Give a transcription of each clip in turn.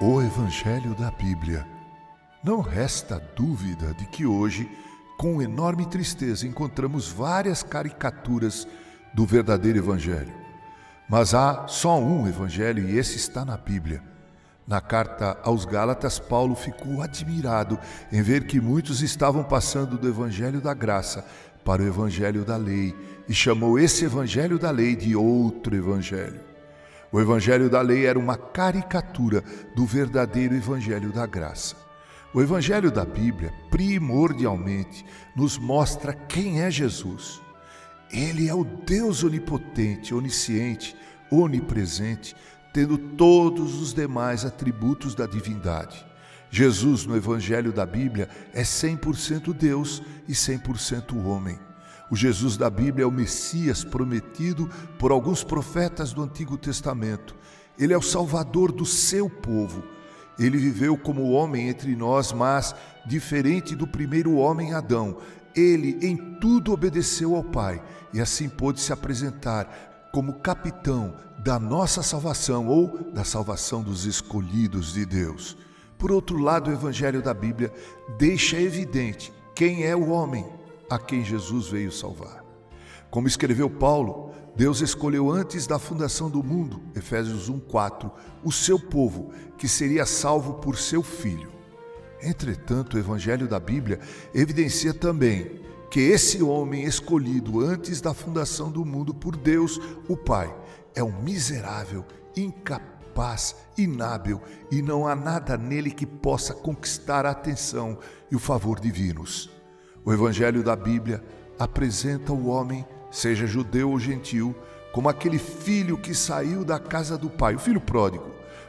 O Evangelho da Bíblia. Não resta dúvida de que hoje, com enorme tristeza, encontramos várias caricaturas do verdadeiro Evangelho. Mas há só um Evangelho e esse está na Bíblia. Na carta aos Gálatas, Paulo ficou admirado em ver que muitos estavam passando do Evangelho da graça para o Evangelho da lei e chamou esse Evangelho da lei de outro Evangelho. O Evangelho da lei era uma caricatura do verdadeiro Evangelho da graça. O Evangelho da Bíblia, primordialmente, nos mostra quem é Jesus. Ele é o Deus onipotente, onisciente, onipresente, tendo todos os demais atributos da divindade. Jesus, no Evangelho da Bíblia, é 100% Deus e 100% homem. O Jesus da Bíblia é o Messias prometido por alguns profetas do Antigo Testamento. Ele é o Salvador do seu povo. Ele viveu como homem entre nós, mas diferente do primeiro homem Adão. Ele em tudo obedeceu ao Pai e assim pôde se apresentar como capitão da nossa salvação ou da salvação dos escolhidos de Deus. Por outro lado, o Evangelho da Bíblia deixa evidente quem é o homem a quem Jesus veio salvar. Como escreveu Paulo, Deus escolheu antes da fundação do mundo, Efésios 1:4, o seu povo, que seria salvo por seu filho. Entretanto, o evangelho da Bíblia evidencia também que esse homem escolhido antes da fundação do mundo por Deus, o Pai, é um miserável, incapaz, inábil e não há nada nele que possa conquistar a atenção e o favor divinos. O Evangelho da Bíblia apresenta o homem, seja judeu ou gentil, como aquele filho que saiu da casa do pai, o filho pródigo,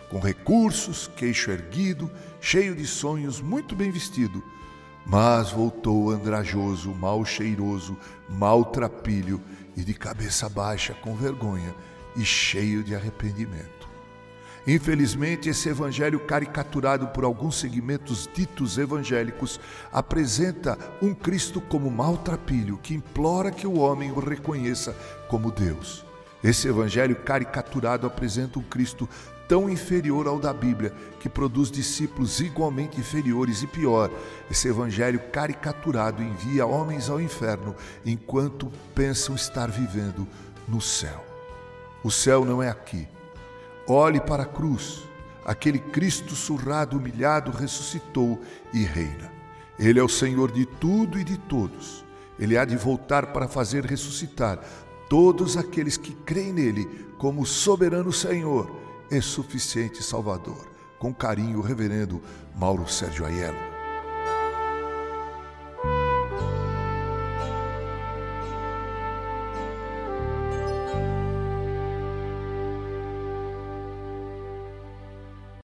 com recursos, queixo erguido, cheio de sonhos, muito bem vestido, mas voltou andrajoso, mal cheiroso, maltrapilho e de cabeça baixa, com vergonha e cheio de arrependimento. Infelizmente, esse evangelho caricaturado por alguns segmentos ditos evangélicos apresenta um Cristo como maltrapilho que implora que o homem o reconheça como Deus. Esse evangelho caricaturado apresenta um Cristo tão inferior ao da Bíblia, que produz discípulos igualmente inferiores e pior. Esse evangelho caricaturado envia homens ao inferno enquanto pensam estar vivendo no céu. O céu não é aqui. Olhe para a cruz. Aquele Cristo surrado, humilhado, ressuscitou e reina. Ele é o Senhor de tudo e de todos. Ele há de voltar para fazer ressuscitar todos aqueles que creem nele como soberano Senhor e suficiente Salvador. Com carinho, reverendo Mauro Sérgio Aiello.